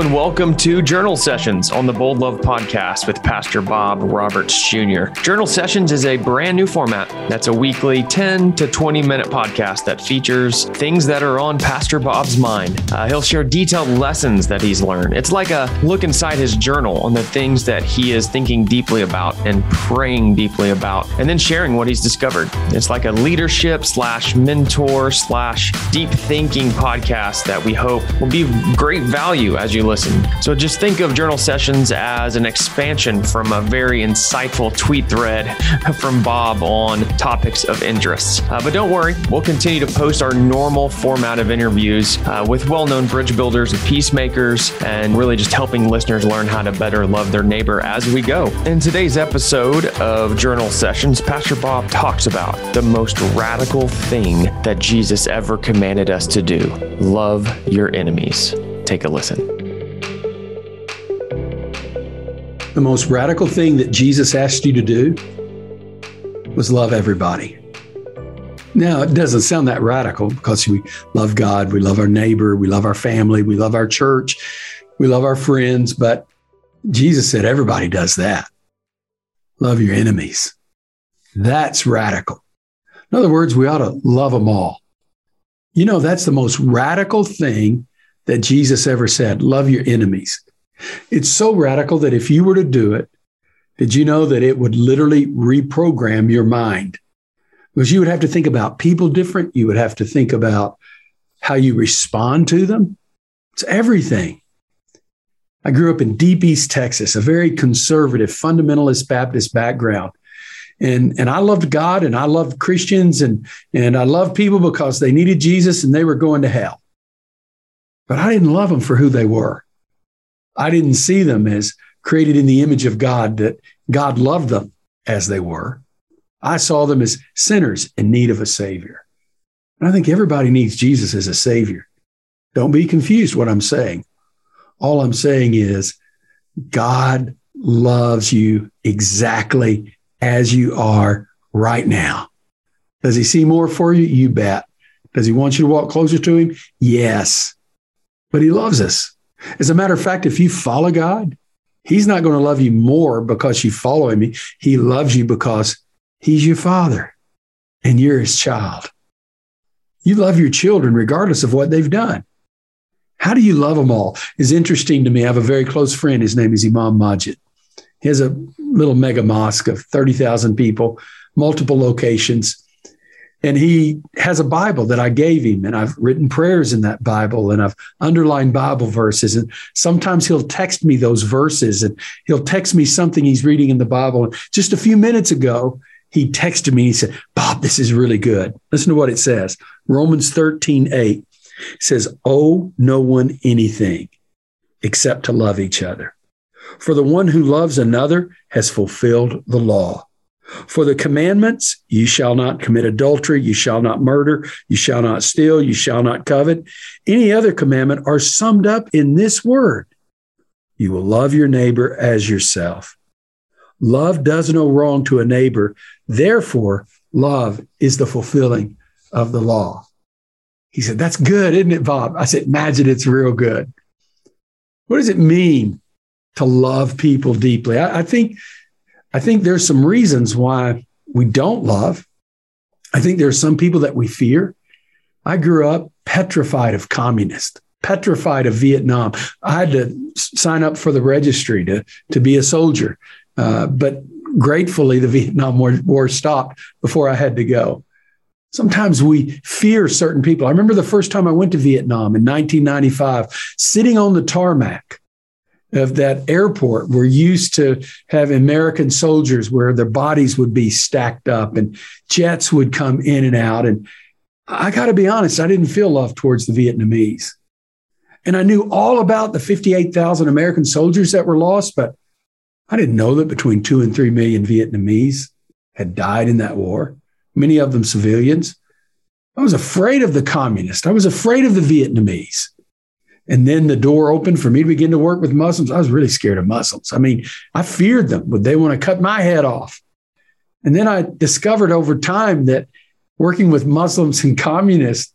And welcome to Journal Sessions on the Bold Love Podcast with Pastor Bob Roberts Jr. Journal Sessions is a brand new format that's a weekly 10 to 20 minute podcast that features things that are on Pastor Bob's mind. Uh, he'll share detailed lessons that he's learned. It's like a look inside his journal on the things that he is thinking deeply about and praying deeply about, and then sharing what he's discovered. It's like a leadership slash mentor slash deep thinking podcast that we hope will be great value as you listen. So just think of journal sessions as an expansion from a very insightful tweet thread from Bob on topics of interest. Uh, but don't worry, we'll continue to post our normal format of interviews uh, with well known bridge builders and peacemakers, and really just helping listeners learn how to better love their neighbor as we go. In today's episode of Journal Sessions, Pastor Bob talks about the most radical thing that Jesus ever commanded us to do love your enemies. Take a listen. The most radical thing that Jesus asked you to do was love everybody. Now, it doesn't sound that radical because we love God, we love our neighbor, we love our family, we love our church, we love our friends, but Jesus said everybody does that. Love your enemies. That's radical. In other words, we ought to love them all. You know, that's the most radical thing that Jesus ever said love your enemies. It's so radical that if you were to do it, did you know that it would literally reprogram your mind? Because you would have to think about people different. You would have to think about how you respond to them. It's everything. I grew up in deep East Texas, a very conservative, fundamentalist Baptist background. And, and I loved God and I loved Christians and, and I loved people because they needed Jesus and they were going to hell. But I didn't love them for who they were. I didn't see them as created in the image of God, that God loved them as they were. I saw them as sinners in need of a Savior. And I think everybody needs Jesus as a Savior. Don't be confused what I'm saying. All I'm saying is God loves you exactly as you are right now. Does he see more for you? You bet. Does he want you to walk closer to him? Yes. But he loves us. As a matter of fact, if you follow God, He's not going to love you more because you follow Him. He loves you because He's your Father and you're His child. You love your children regardless of what they've done. How do you love them all? Is interesting to me. I have a very close friend. His name is Imam Magid. He has a little mega mosque of 30,000 people, multiple locations and he has a Bible that I gave him, and I've written prayers in that Bible, and I've underlined Bible verses. And sometimes he'll text me those verses, and he'll text me something he's reading in the Bible. And just a few minutes ago, he texted me. He said, Bob, this is really good. Listen to what it says Romans 13, 8 says, Owe no one anything except to love each other. For the one who loves another has fulfilled the law. For the commandments, you shall not commit adultery, you shall not murder, you shall not steal, you shall not covet. Any other commandment are summed up in this word you will love your neighbor as yourself. Love does no wrong to a neighbor. Therefore, love is the fulfilling of the law. He said, That's good, isn't it, Bob? I said, Imagine it's real good. What does it mean to love people deeply? I, I think I think there's some reasons why we don't love. I think there are some people that we fear. I grew up petrified of communists, petrified of Vietnam. I had to sign up for the registry to, to be a soldier. Uh, but gratefully, the Vietnam War, War stopped before I had to go. Sometimes we fear certain people. I remember the first time I went to Vietnam in 1995, sitting on the tarmac of that airport were used to have American soldiers where their bodies would be stacked up and jets would come in and out. And I got to be honest, I didn't feel love towards the Vietnamese. And I knew all about the 58,000 American soldiers that were lost, but I didn't know that between two and three million Vietnamese had died in that war, many of them civilians. I was afraid of the communists. I was afraid of the Vietnamese. And then the door opened for me to begin to work with Muslims. I was really scared of Muslims. I mean, I feared them. Would they want to cut my head off? And then I discovered over time that working with Muslims and communists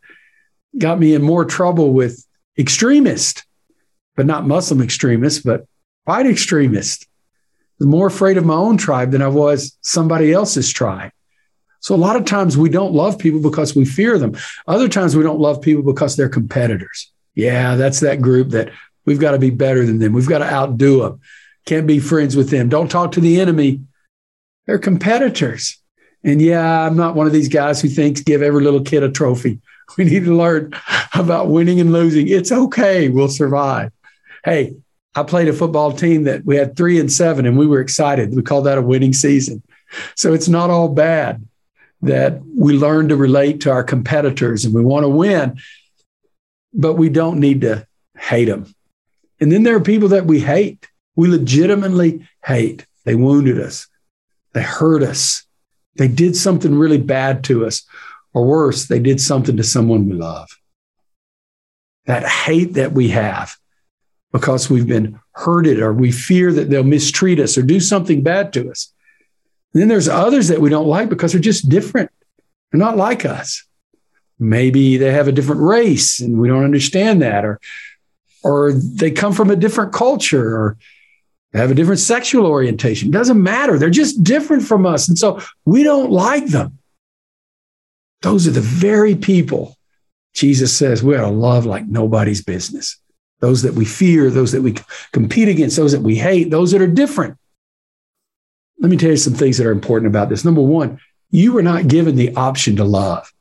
got me in more trouble with extremists but not Muslim extremists, but white extremists. More afraid of my own tribe than I was somebody else's tribe. So a lot of times we don't love people because we fear them. Other times we don't love people because they're competitors. Yeah, that's that group that we've got to be better than them. We've got to outdo them. Can't be friends with them. Don't talk to the enemy. They're competitors. And yeah, I'm not one of these guys who thinks give every little kid a trophy. We need to learn about winning and losing. It's okay. We'll survive. Hey, I played a football team that we had three and seven, and we were excited. We called that a winning season. So it's not all bad that we learn to relate to our competitors and we want to win, but we don't need to hate them. And then there are people that we hate. We legitimately hate. They wounded us, they hurt us, they did something really bad to us, or worse, they did something to someone we love. That hate that we have because we've been hurted or we fear that they'll mistreat us or do something bad to us. And then there's others that we don't like because they're just different. They're not like us. Maybe they have a different race and we don't understand that, or, or they come from a different culture, or have a different sexual orientation. Doesn't matter. They're just different from us. And so we don't like them. Those are the very people Jesus says we ought to love like nobody's business. Those that we fear, those that we compete against, those that we hate, those that are different. Let me tell you some things that are important about this. Number one, you were not given the option to love.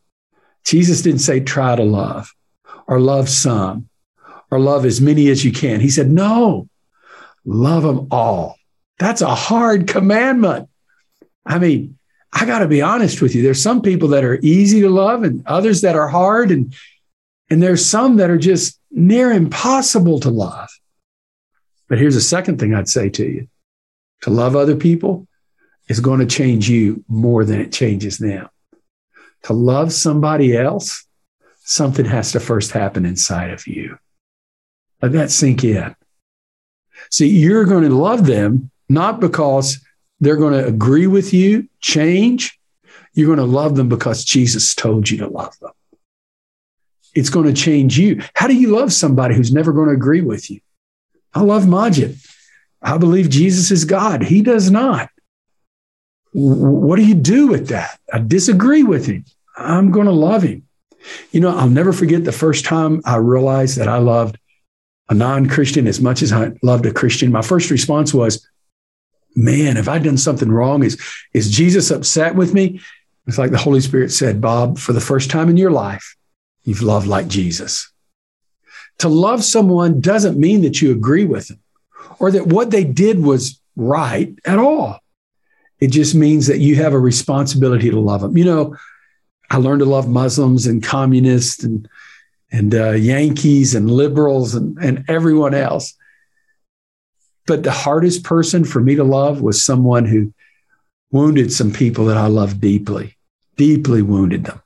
Jesus didn't say try to love or love some or love as many as you can. He said, no, love them all. That's a hard commandment. I mean, I got to be honest with you. There's some people that are easy to love and others that are hard. And, and there's some that are just near impossible to love. But here's a second thing I'd say to you to love other people is going to change you more than it changes them. To love somebody else, something has to first happen inside of you. Let that sink in. See, you're going to love them not because they're going to agree with you, change. You're going to love them because Jesus told you to love them. It's going to change you. How do you love somebody who's never going to agree with you? I love Magid. I believe Jesus is God. He does not. What do you do with that? I disagree with him. I'm going to love him. You know, I'll never forget the first time I realized that I loved a non Christian as much as I loved a Christian. My first response was, man, have I done something wrong? Is, is Jesus upset with me? It's like the Holy Spirit said, Bob, for the first time in your life, you've loved like Jesus. To love someone doesn't mean that you agree with them or that what they did was right at all. It just means that you have a responsibility to love them. You know, I learned to love Muslims and communists and and uh, Yankees and liberals and, and everyone else. But the hardest person for me to love was someone who wounded some people that I loved deeply, deeply wounded them.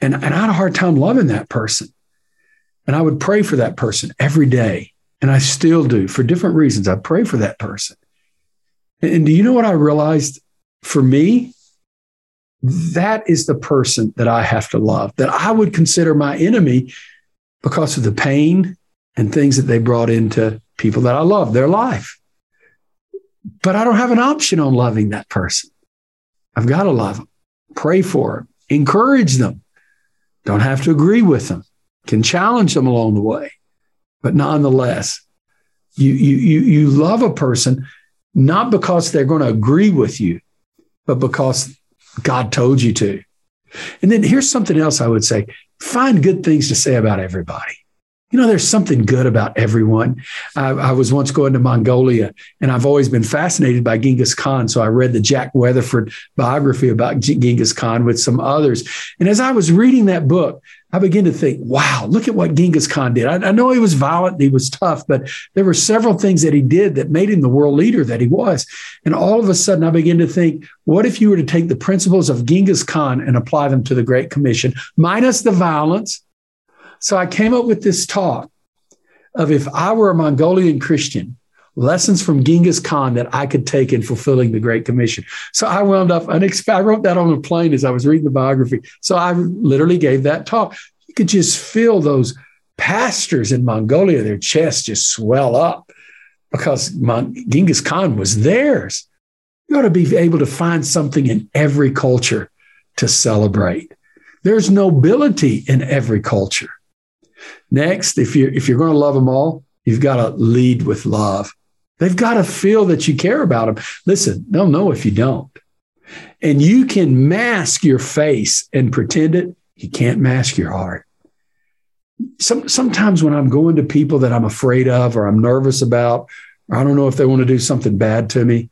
And, and I had a hard time loving that person. And I would pray for that person every day. And I still do for different reasons. I pray for that person. And, and do you know what I realized for me? That is the person that I have to love, that I would consider my enemy because of the pain and things that they brought into people that I love, their life. But I don't have an option on loving that person. I've got to love them, pray for them, encourage them. Don't have to agree with them can challenge them along the way. But nonetheless, you, you, you, you love a person not because they're going to agree with you, but because God told you to. And then here's something else I would say find good things to say about everybody. You know, there's something good about everyone. I, I, was once going to Mongolia, and I've always been fascinated by Genghis Khan. So I read the Jack Weatherford biography about Genghis Khan with some others. And as I was reading that book, I began to think, wow, look at what Genghis Khan did. I, I know he was violent, he was tough, but there were several things that he did that made him the world leader that he was. And all of a sudden, I began to think, what if you were to take the principles of Genghis Khan and apply them to the Great Commission, minus the violence? So I came up with this talk of if I were a Mongolian Christian, lessons from Genghis Khan that I could take in fulfilling the Great Commission. So I wound up, I wrote that on a plane as I was reading the biography. So I literally gave that talk. You could just feel those pastors in Mongolia, their chests just swell up because Mon- Genghis Khan was theirs. You ought to be able to find something in every culture to celebrate. There's nobility in every culture. Next, if you're if you're going to love them all, you've got to lead with love. They've got to feel that you care about them. Listen, they'll know if you don't. And you can mask your face and pretend it. You can't mask your heart. Some, sometimes when I'm going to people that I'm afraid of or I'm nervous about, or I don't know if they want to do something bad to me,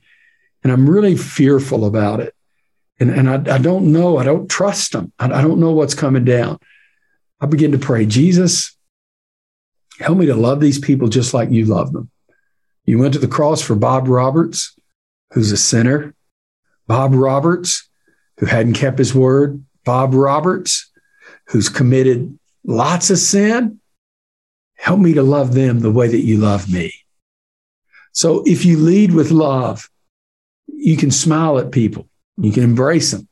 and I'm really fearful about it. And, and I, I don't know, I don't trust them. I, I don't know what's coming down. I begin to pray, Jesus, help me to love these people just like you love them. You went to the cross for Bob Roberts, who's a sinner. Bob Roberts, who hadn't kept his word. Bob Roberts, who's committed lots of sin. Help me to love them the way that you love me. So if you lead with love, you can smile at people, you can embrace them,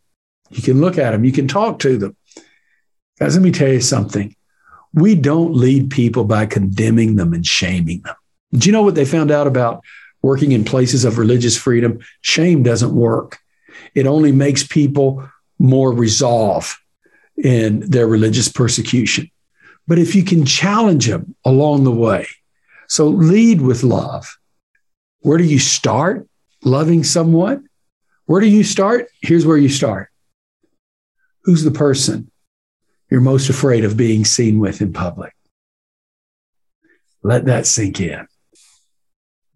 you can look at them, you can talk to them. Guys, let me tell you something. We don't lead people by condemning them and shaming them. Do you know what they found out about working in places of religious freedom? Shame doesn't work. It only makes people more resolve in their religious persecution. But if you can challenge them along the way, so lead with love. Where do you start loving someone? Where do you start? Here's where you start. Who's the person you're most afraid of being seen with in public? Let that sink in.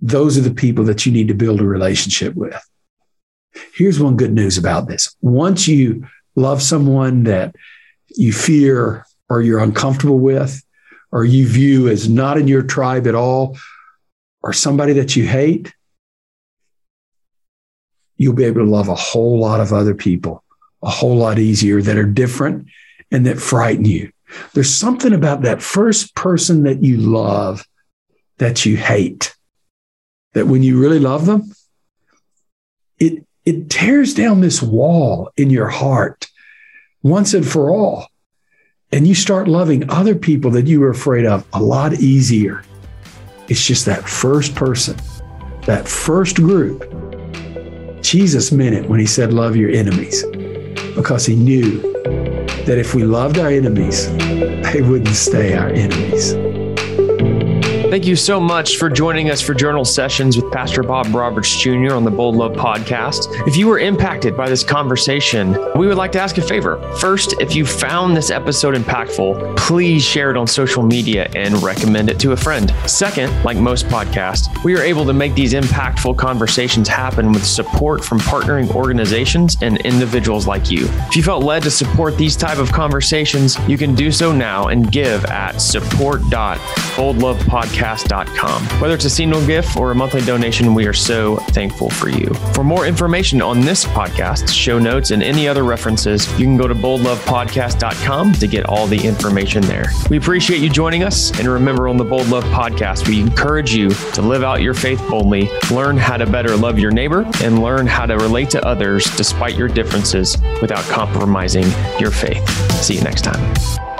Those are the people that you need to build a relationship with. Here's one good news about this. Once you love someone that you fear or you're uncomfortable with, or you view as not in your tribe at all, or somebody that you hate, you'll be able to love a whole lot of other people a whole lot easier that are different and that frighten you. There's something about that first person that you love that you hate, that when you really love them, it, it tears down this wall in your heart once and for all. And you start loving other people that you were afraid of a lot easier. It's just that first person, that first group. Jesus meant it when he said, Love your enemies, because he knew that if we loved our enemies, they wouldn't stay our enemies. Thank you so much for joining us for Journal Sessions with Pastor Bob Roberts Jr. on the Bold Love podcast. If you were impacted by this conversation, we would like to ask a favor. First, if you found this episode impactful, please share it on social media and recommend it to a friend. Second, like most podcasts, we are able to make these impactful conversations happen with support from partnering organizations and individuals like you. If you felt led to support these type of conversations, you can do so now and give at support.boldlovepodcast podcast.com. Whether it's a single gift or a monthly donation, we are so thankful for you. For more information on this podcast, show notes, and any other references, you can go to boldlovepodcast.com to get all the information there. We appreciate you joining us. And remember, on the Bold Love podcast, we encourage you to live out your faith boldly, learn how to better love your neighbor, and learn how to relate to others despite your differences without compromising your faith. See you next time.